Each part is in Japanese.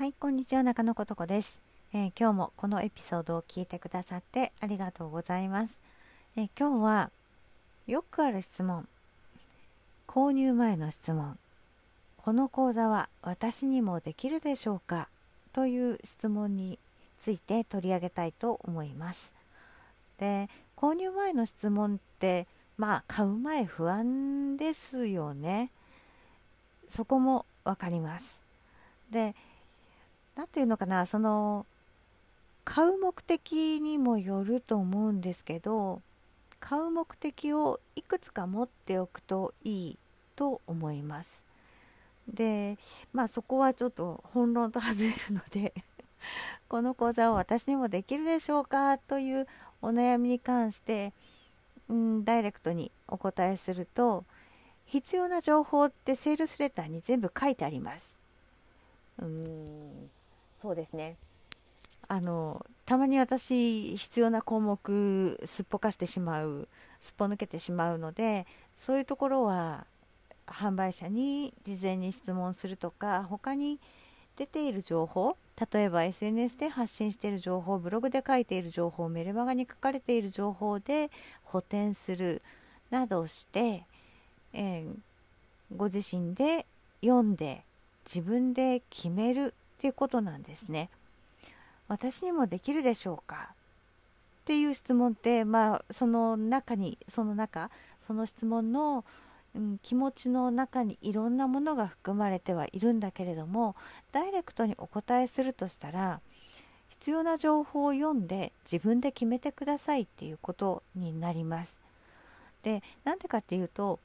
はい、こんにちは、中野ことこです、えー今日もこのエピソードを聞いてくださってありがとうございます。えー今日はよくある質問、購入前の質問、この講座は私にもできるでしょうか？という質問について取り上げたいと思います。で、購入前の質問って、まあ、買う前不安ですよね。そこもわかります。で、なんていうのかなその買う目的にもよると思うんですけど買う目的をいくつか持っておくといいと思います。でまあそこはちょっと本論と外れるのでこの講座を私にもできるでしょうかというお悩みに関して、うん、ダイレクトにお答えすると必要な情報ってセールスレターに全部書いてあります。うん。そうですね。あのたまに私必要な項目すっぽかしてしまうすっぽ抜けてしまうのでそういうところは販売者に事前に質問するとか他に出ている情報例えば SNS で発信している情報ブログで書いている情報メルマガに書かれている情報で補填するなどして、えーご自身で読んで自分で決めるっていうことなんですね。私にもできるでしょうか？っていう質問ってまあその中にその中その質問の、うん、気持ちの中にいろんなものが含まれてはいるんだけれどもダイレクトにお答えするとしたら必要な情報を読んで自分で決めてくださいっていうことになります。でなんでかっていうと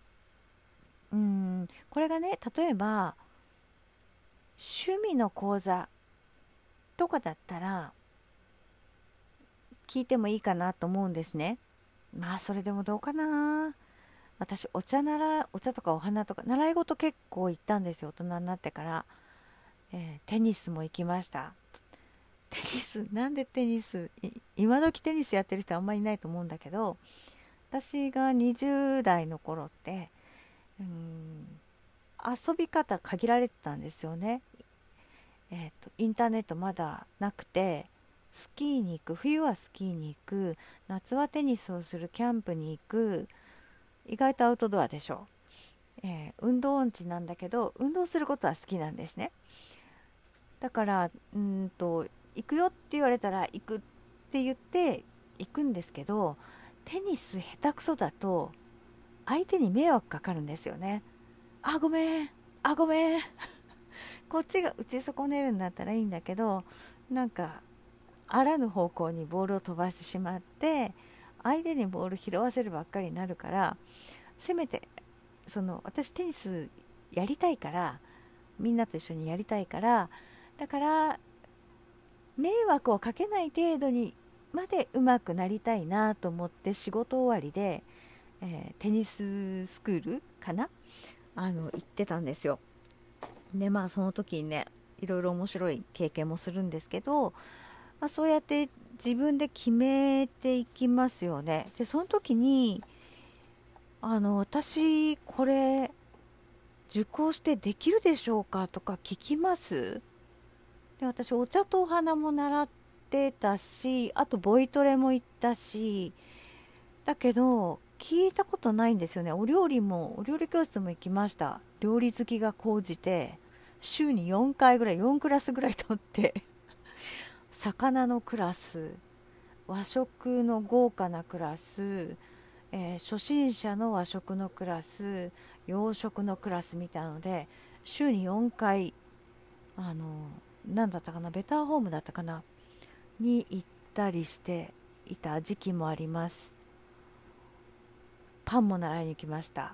うんこれがね例えば趣味の講座とかだったら聞いてもいいかなと思うんですね。まあそれでもどうかな。私お茶ならお茶とかお花とか習い事結構行ったんですよ大人になってから、えーテニスも行きましたテニスなんでテニス？今時テニスやってる人あんまりいないと思うんだけど私が20代の頃ってうん遊び方限られてたんですよね。えー、とインターネットまだなくてスキーに行く冬はスキーに行く夏はテニスをするキャンプに行く意外とアウトドアでしょ。う、えー運動音痴なんだけど運動することは好きなんですね。だからうんと行くよって言われたら行くって言って行くんですけどテニス下手くそだと相手に迷惑かかるんですよね。あごめんあごめん。こっちが打ち損ねるんだったらいいんだけどなんかあらぬ方向にボールを飛ばしてしまって相手にボール拾わせるばっかりになるからせめてその私テニスやりたいからみんなと一緒にやりたいからだから迷惑をかけない程度にまで上手くなりたいなと思って仕事終わりで、えーテニススクールかな？あの行ってたんですよ。でまあその時にねいろいろ面白い経験もするんですけど、まあ、そうやって自分で決めていきますよね。でその時にあの私これ受講してできるでしょうかとか聞きます？で私お茶とお花も習ってたしあとボイトレも行ったしだけど聞いたことないんですよね。お料理もお料理教室も行きました。料理好きが高じて週に4回ぐらい4クラスぐらい取って 魚のクラス和食の豪華なクラス、えー初心者の和食のクラス洋食のクラスみたので週に4回あの何だったかなベターホームだったかなに行ったりしていた時期もあります。パンも習いに行きました。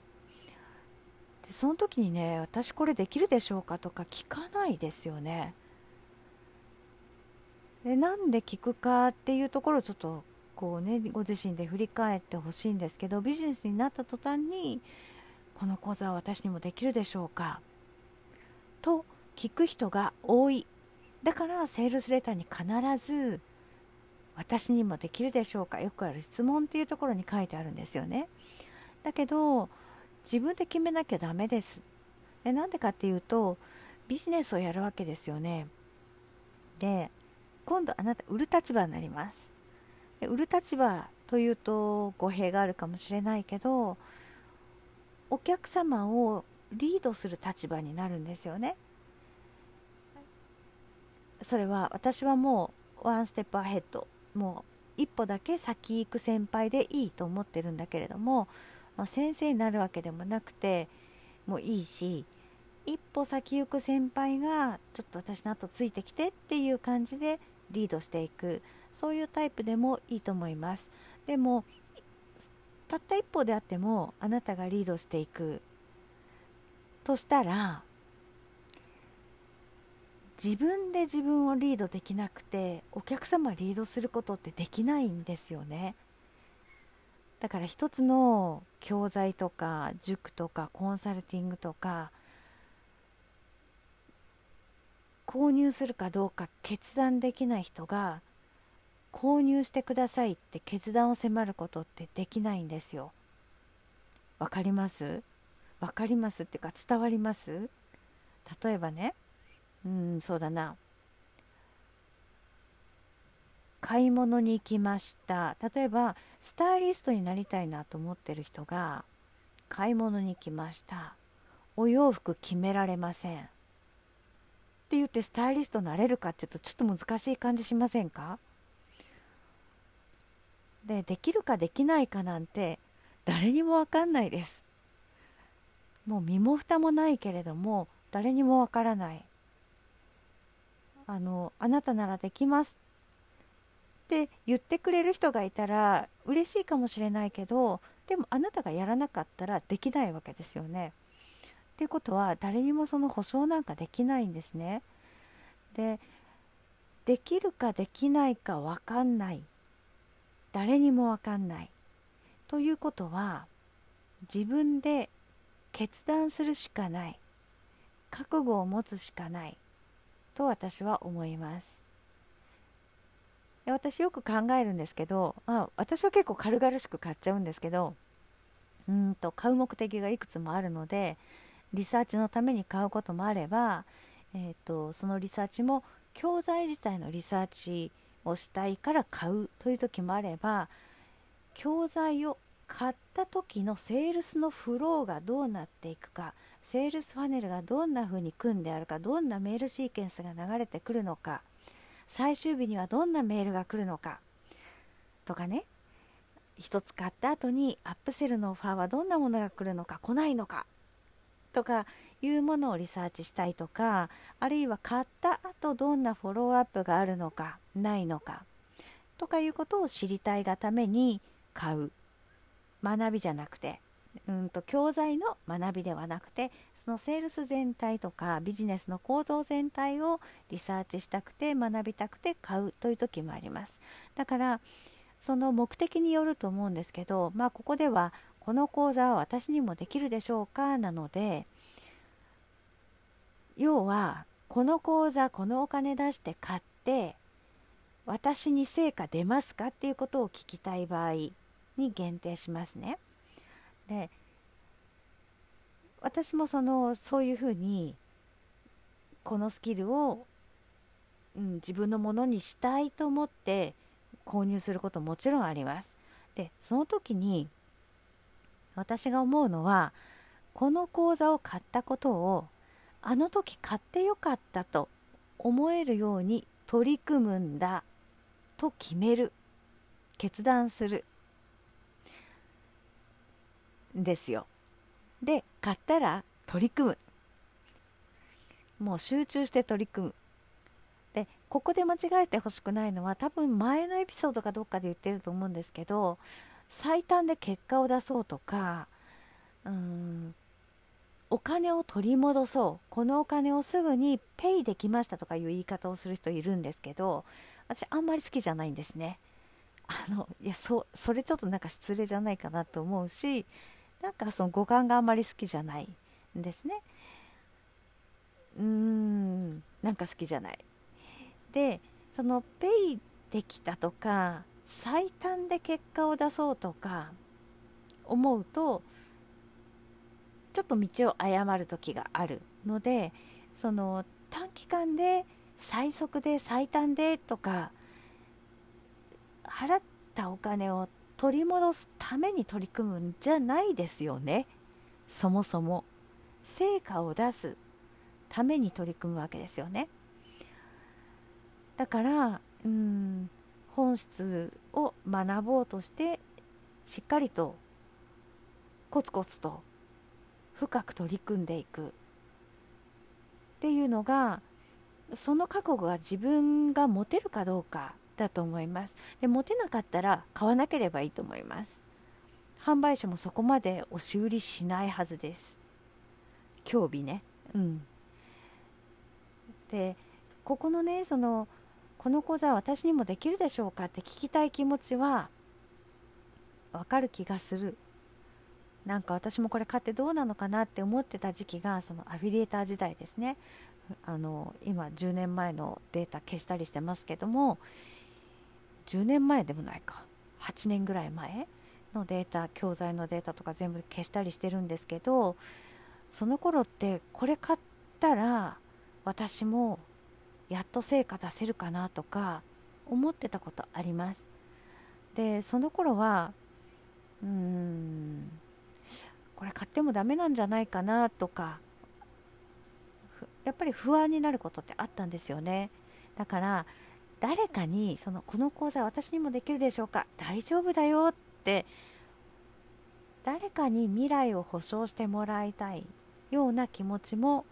でその時にね私これできるでしょうかとか聞かないですよね。でなんで聞くかっていうところをちょっとこうねご自身で振り返ってほしいんですけどビジネスになった途端にこの講座は私にもできるでしょうか？と聞く人が多い。だからセールスレターに必ず私にもできるでしょうか？よくある質問っていうところに書いてあるんですよね。だけど自分で決めなきゃダメです。でなんでかっていうとビジネスをやるわけですよね。て今度あなた売る立場になります。で売る立場というと語弊があるかもしれないけどお客様をリードする立場になるんですよね。それは私はもうワンステップアヘッド。もう一歩だけ先行く先輩でいいと思ってるんだけれども、ま、先生になるわけでもなくてもいいし一歩先行く先輩がちょっと私の後ついてきてっていう感じでリードしていくそういうタイプでもいいと思います。でもたった一歩であってもあなたがリードしていくとしたら自分で自分をリードできなくてお客様リードすることってできないんですよね。だから一つの教材とか塾とかコンサルティングとか購入するかどうか決断できない人が購入してくださいって決断を迫ることってできないんですよ。わかります？わかりますっていうか伝わります？例えばねうんそうだな。買い物に行きました。例えばスタイリストになりたいなと思ってる人が買い物に行きました。お洋服決められません。って言ってスタイリストになれるかっていうとちょっと難しい感じしませんか？でできるかできないかなんて誰にも分かんないです。もう身も蓋もないけれども誰にもわからない。あのあなたならできますって言ってくれる人がいたら嬉しいかもしれないけどでもあなたがやらなかったらできないわけですよね。っていうことは誰にもその保証なんかできないんですね。でできるかできないか分かんない誰にも分かんないということは自分で決断するしかない覚悟を持つしかないと私は思います。私よく考えるんですけど、まあ、私は結構軽々しく買っちゃうんですけどうんと買う目的がいくつもあるのでリサーチのために買うこともあれば、えーとそのリサーチも教材自体のリサーチをしたいから買うという時もあれば教材を買った時のセールスのフローがどうなっていくかセールスファネルがどんな風に組んであるかどんなメールシーケンスが流れてくるのか最終日にはどんなメールが来るのかとかね。1つ買った後にアップセルのオファーはどんなものが来るのか来ないのかとかいうものをリサーチしたいとかあるいは買った後どんなフォローアップがあるのかないのかとかいうことを知りたいがために買う。学びじゃなくて。うんと教材の学びではなくてそのセールス全体とかビジネスの構造全体をリサーチしたくて学びたくて買うという時もありますだからその目的によると思うんですけどまあここではこの講座は私にもできるでしょうかなので要はこの講座このお金出して買って私に成果出ますかっていうことを聞きたい場合に限定しますね。で私もそのそういうふうにこのスキルを、うん、自分のものにしたいと思って購入することもちろんあります。でその時に私が思うのはこの講座を買ったことをあの時買ってよかったと思えるように取り組むんだと決める決断するですよ。で買ったら取り組む。もう集中して取り組む。でここで間違えてほしくないのは多分前のエピソードかどっかで言ってると思うんですけど最短で結果を出そうとかうんお金を取り戻そう。このお金をすぐにペイできましたとかいう言い方をする人いるんですけど私あんまり好きじゃないんですね。あのいやそそれちょっとなんか失礼じゃないかなと思うしなんかその五感があんまり好きじゃないんですね。うーんなんか好きじゃない。でそのペイできたとか最短で結果を出そうとか思うとちょっと道を誤る時があるのでその短期間で最速で最短でとか払ったお金を取り戻すために取り組むんじゃないですよね。そもそも成果を出すために取り組むわけですよね。だからうん本質を学ぼうとしてしっかりとコツコツと深く取り組んでいく。っていうのがその覚悟が自分が持てるかどうか。だと思います。で持てなかったら買わなければいいと思います。販売者もそこまで押し売りしないはずです。興味ね。うん。でここのねそのこの講座は私にもできるでしょうかって聞きたい気持ちはわかる気がする。なんか私もこれ買ってどうなのかなって思ってた時期がそのアフィリエーター時代ですね。あの今10年前のデータ消したりしてますけども10年前でもないか。8年ぐらい前のデータ教材のデータとか全部消したりしてるんですけどその頃ってこれ買ったら私もやっと成果出せるかなとか思ってたことあります。でその頃はうーんこれ買ってもダメなんじゃないかなとかやっぱり不安になることってあったんですよね。だから誰かにそのこの講座私にもできるでしょうか？大丈夫だよって誰かに未来を保証してもらいたいような気持ちも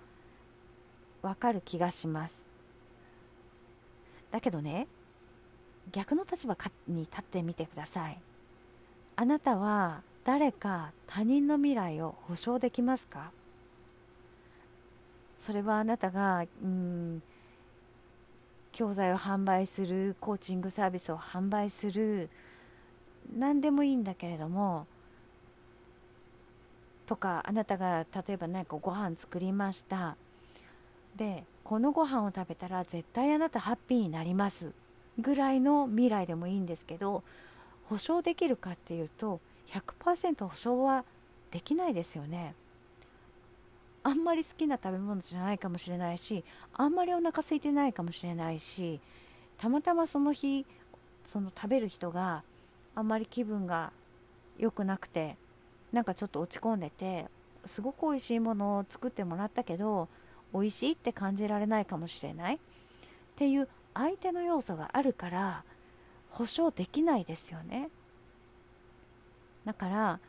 わかる気がします。だけどね逆の立場に立ってみてください。あなたは誰か他人の未来を保証できますか？それはあなたがうん教材を販売するコーチングサービスを販売する何でもいいんだけれどもとかあなたが例えば何かご飯作りましたでこのご飯を食べたら絶対あなたハッピーになりますぐらいの未来でもいいんですけど保証できるかっていうと100%保証はできないですよね。あんまり好きな食べ物じゃないかもしれないしあんまりお腹空いてないかもしれないしたまたまその日その食べる人があんまり気分が良くなくてなんかちょっと落ち込んでてすごく美味しいものを作ってもらったけど美味しいって感じられないかもしれない。っていう相手の要素があるから保証できないですよね。だから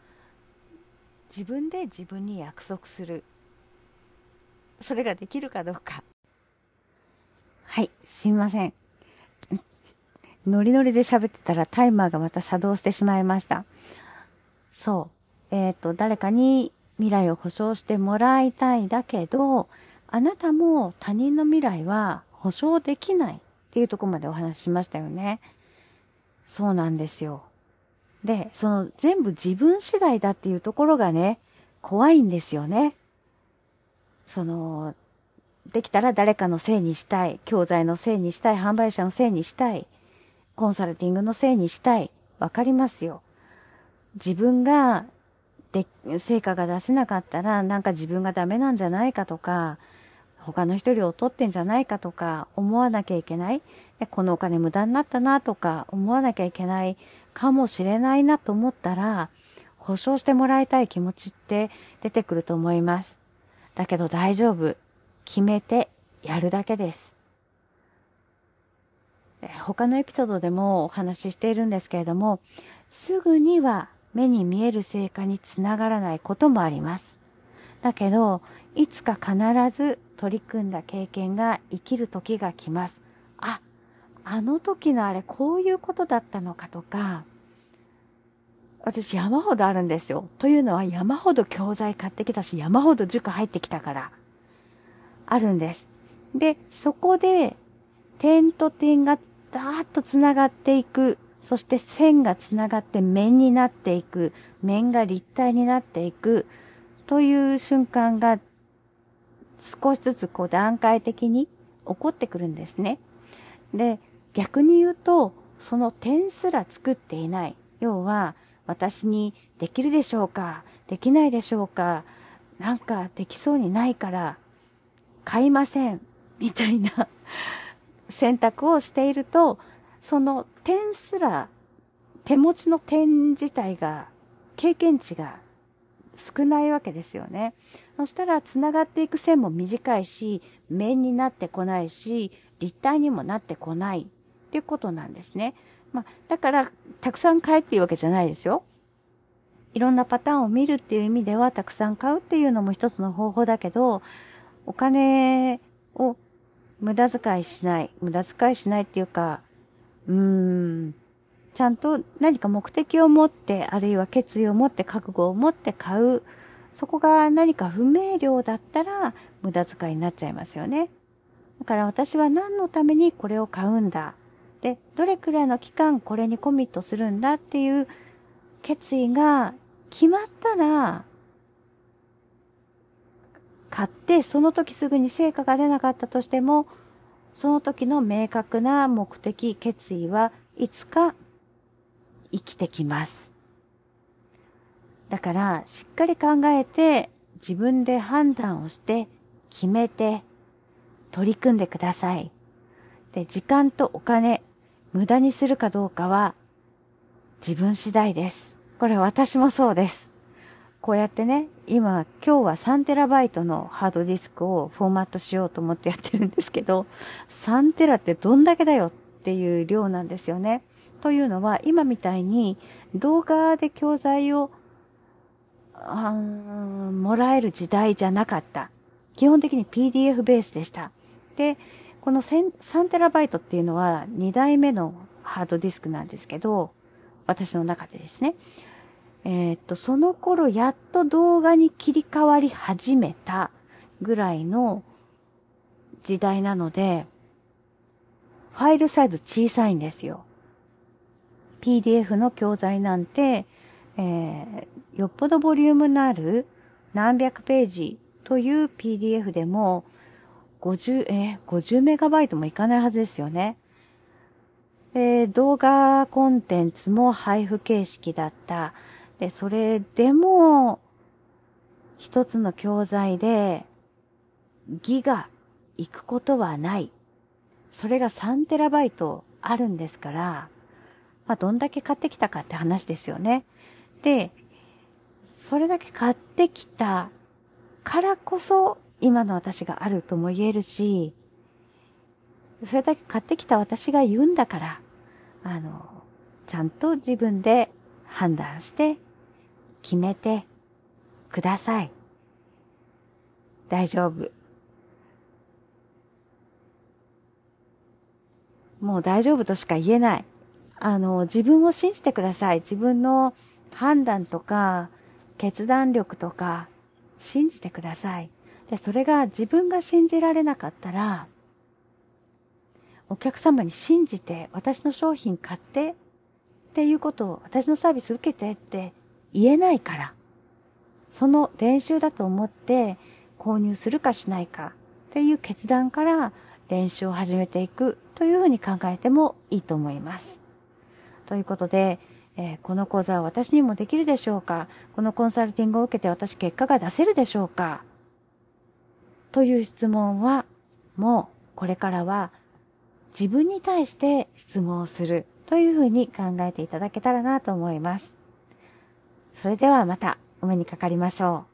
自分で自分に約束する。それができるかどうか。はいすいません。ノリノリで喋ってたらタイマーがまた作動してしまいました。そうえっ、ー、と誰かに未来を保証してもらいたいだけどあなたも他人の未来は保証できないっていうとこまでお話ししましたよね。そうなんですよ。でその全部自分次第だっていうところがね怖いんですよね。その、できたら誰かのせいにしたい、教材のせいにしたい、販売者のせいにしたい、コンサルティングのせいにしたい。わかりますよ。自分がで、成果が出せなかったら、なんか自分がダメなんじゃないかとか、他の人より劣ってんじゃないかとか思わなきゃいけない。このお金無駄になったなとか思わなきゃいけないかもしれないなと思ったら、保証してもらいたい気持ちって出てくると思います。だけど大丈夫。決めてやるだけです。他のエピソードでもお話ししているんですけれども、すぐには目に見える成果につながらないこともあります。だけど、いつか必ず取り組んだ経験が生きる時が来ます。あ、あの時のあれこういうことだったのかとか、私山ほどあるんですよ。というのは山ほど教材買ってきたし、山ほど塾入ってきたから、あるんです。で、そこで、点と点がダーッと繋がっていく。そして線が繋がって面になっていく。面が立体になっていく。という瞬間が少しずつこう段階的に起こってくるんですね。で、逆に言うと、その点すら作っていない。要は、私にできるでしょうか？できないでしょうか？なんかできそうにないから買いませんみたいな 選択をしていると、その点すら、手持ちの点自体が、経験値が少ないわけですよね。そしたら、繋がっていく線も短いし、面になってこないし、立体にもなってこないっていうことなんですね。まあ、だから、たくさん買えっていうわけじゃないですよ。いろんなパターンを見るっていう意味では、たくさん買うっていうのも一つの方法だけど、お金を無駄遣いしない。無駄遣いしないっていうか、うーん、ちゃんと何か目的を持って、あるいは決意を持って、覚悟を持って買う。そこが何か不明瞭だったら無駄遣いになっちゃいますよね。だから私は何のためにこれを買うんだ。で、どれくらいの期間これにコミットするんだっていう決意が決まったら、買ってその時すぐに成果が出なかったとしても、その時の明確な目的、決意はいつか生きてきます。だから、しっかり考えて、自分で判断をして、決めて、取り組んでください。で、時間とお金、無駄にするかどうかは、自分次第です。これ私もそうです。こうやってね、今、今日は 3TB のハードディスクをフォーマットしようと思ってやってるんですけど、3テラってどんだけだよっていう量なんですよね。というのは、今みたいに動画で教材をもらえる時代じゃなかった。基本的に PDF ベースでした。で、この 3TB っていうのは2代目のハードディスクなんですけど、私の中でですね。え、っと、その頃やっと動画に切り替わり始めたぐらいの時代なので、ファイルサイズ小さいんですよ。PDF の教材なんて、えー、よっぽどボリュームのある何百ページという PDF でも50、え、50メガバイトもいかないはずですよね。で、動画コンテンツも配布形式だった。で、それでも、一つの教材で、ギガ行くことはない。それが3テラバイトあるんですから、まあ、どんだけ買ってきたかって話ですよね。で、それだけ買ってきたからこそ、今の私があるとも言えるし、それだけ買ってきた私が言うんだから、あの、ちゃんと自分で判断して決めてください。大丈夫。もう大丈夫としか言えない。あの、自分を信じてください。自分の判断とか、決断力とか、信じてください。で、それが自分が信じられなかったら、お客様に信じて私の商品買ってっていうことを私のサービス受けてって言えないから、その練習だと思って購入するかしないかっていう決断から練習を始めていくというふうに考えてもいいと思います。ということで、えー、この講座は私にもできるでしょうか？このコンサルティングを受けて私結果が出せるでしょうか？という質問は、もうこれからは自分に対して質問をするというふうに考えていただけたらなと思います。それではまたお目にかかりましょう。